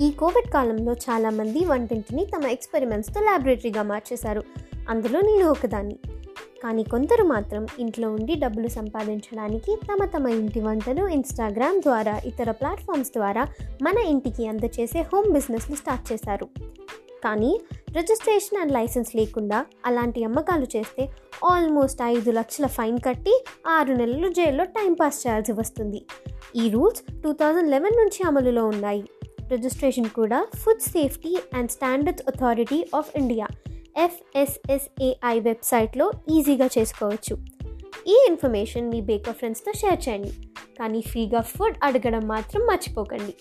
ఈ కోవిడ్ కాలంలో చాలామంది వంటింటిని తమ ఎక్స్పెరిమెంట్స్తో ల్యాబొరేటరీగా మార్చేశారు. అందులో నేను ఒకదాన్ని. కానీ కొందరు మాత్రం ఇంట్లో ఉండి డబ్బులు సంపాదించడానికి తమ తమ ఇంటి వంటలు ఇన్స్టాగ్రామ్ ద్వారా ఇతర ప్లాట్ఫామ్స్ ద్వారా మన ఇంటికి అందచేసే హోమ్ బిజినెస్ని స్టార్ట్ చేశారు. కానీ రిజిస్ట్రేషన్ అండ్ లైసెన్స్ లేకుండా అలాంటి అమ్మకాలు చేస్తే ఆల్మోస్ట్ ఐదు లక్షల ఫైన్ కట్టి ఆరు నెలలు జైల్లో టైంపాస్ చేయాల్సి వస్తుంది. ఈ రూల్స్ టూ థౌజండ్ లెవెన్ నుంచి అమలులో ఉన్నాయి. రిజిస్ట్రేషన్ కూడా food safety and standards authority of India FSSAI వెబ్సైట్లో ఈజీగా చేసుకోవచ్చు ఈ ఇన్ఫర్మేషన్ మీ బేకర్ ఫ్రెండ్స్తో షేర్ చేయండి కానీ ఫ్రీగా ఫుడ్ అడగడం మాత్రం మర్చిపోకండి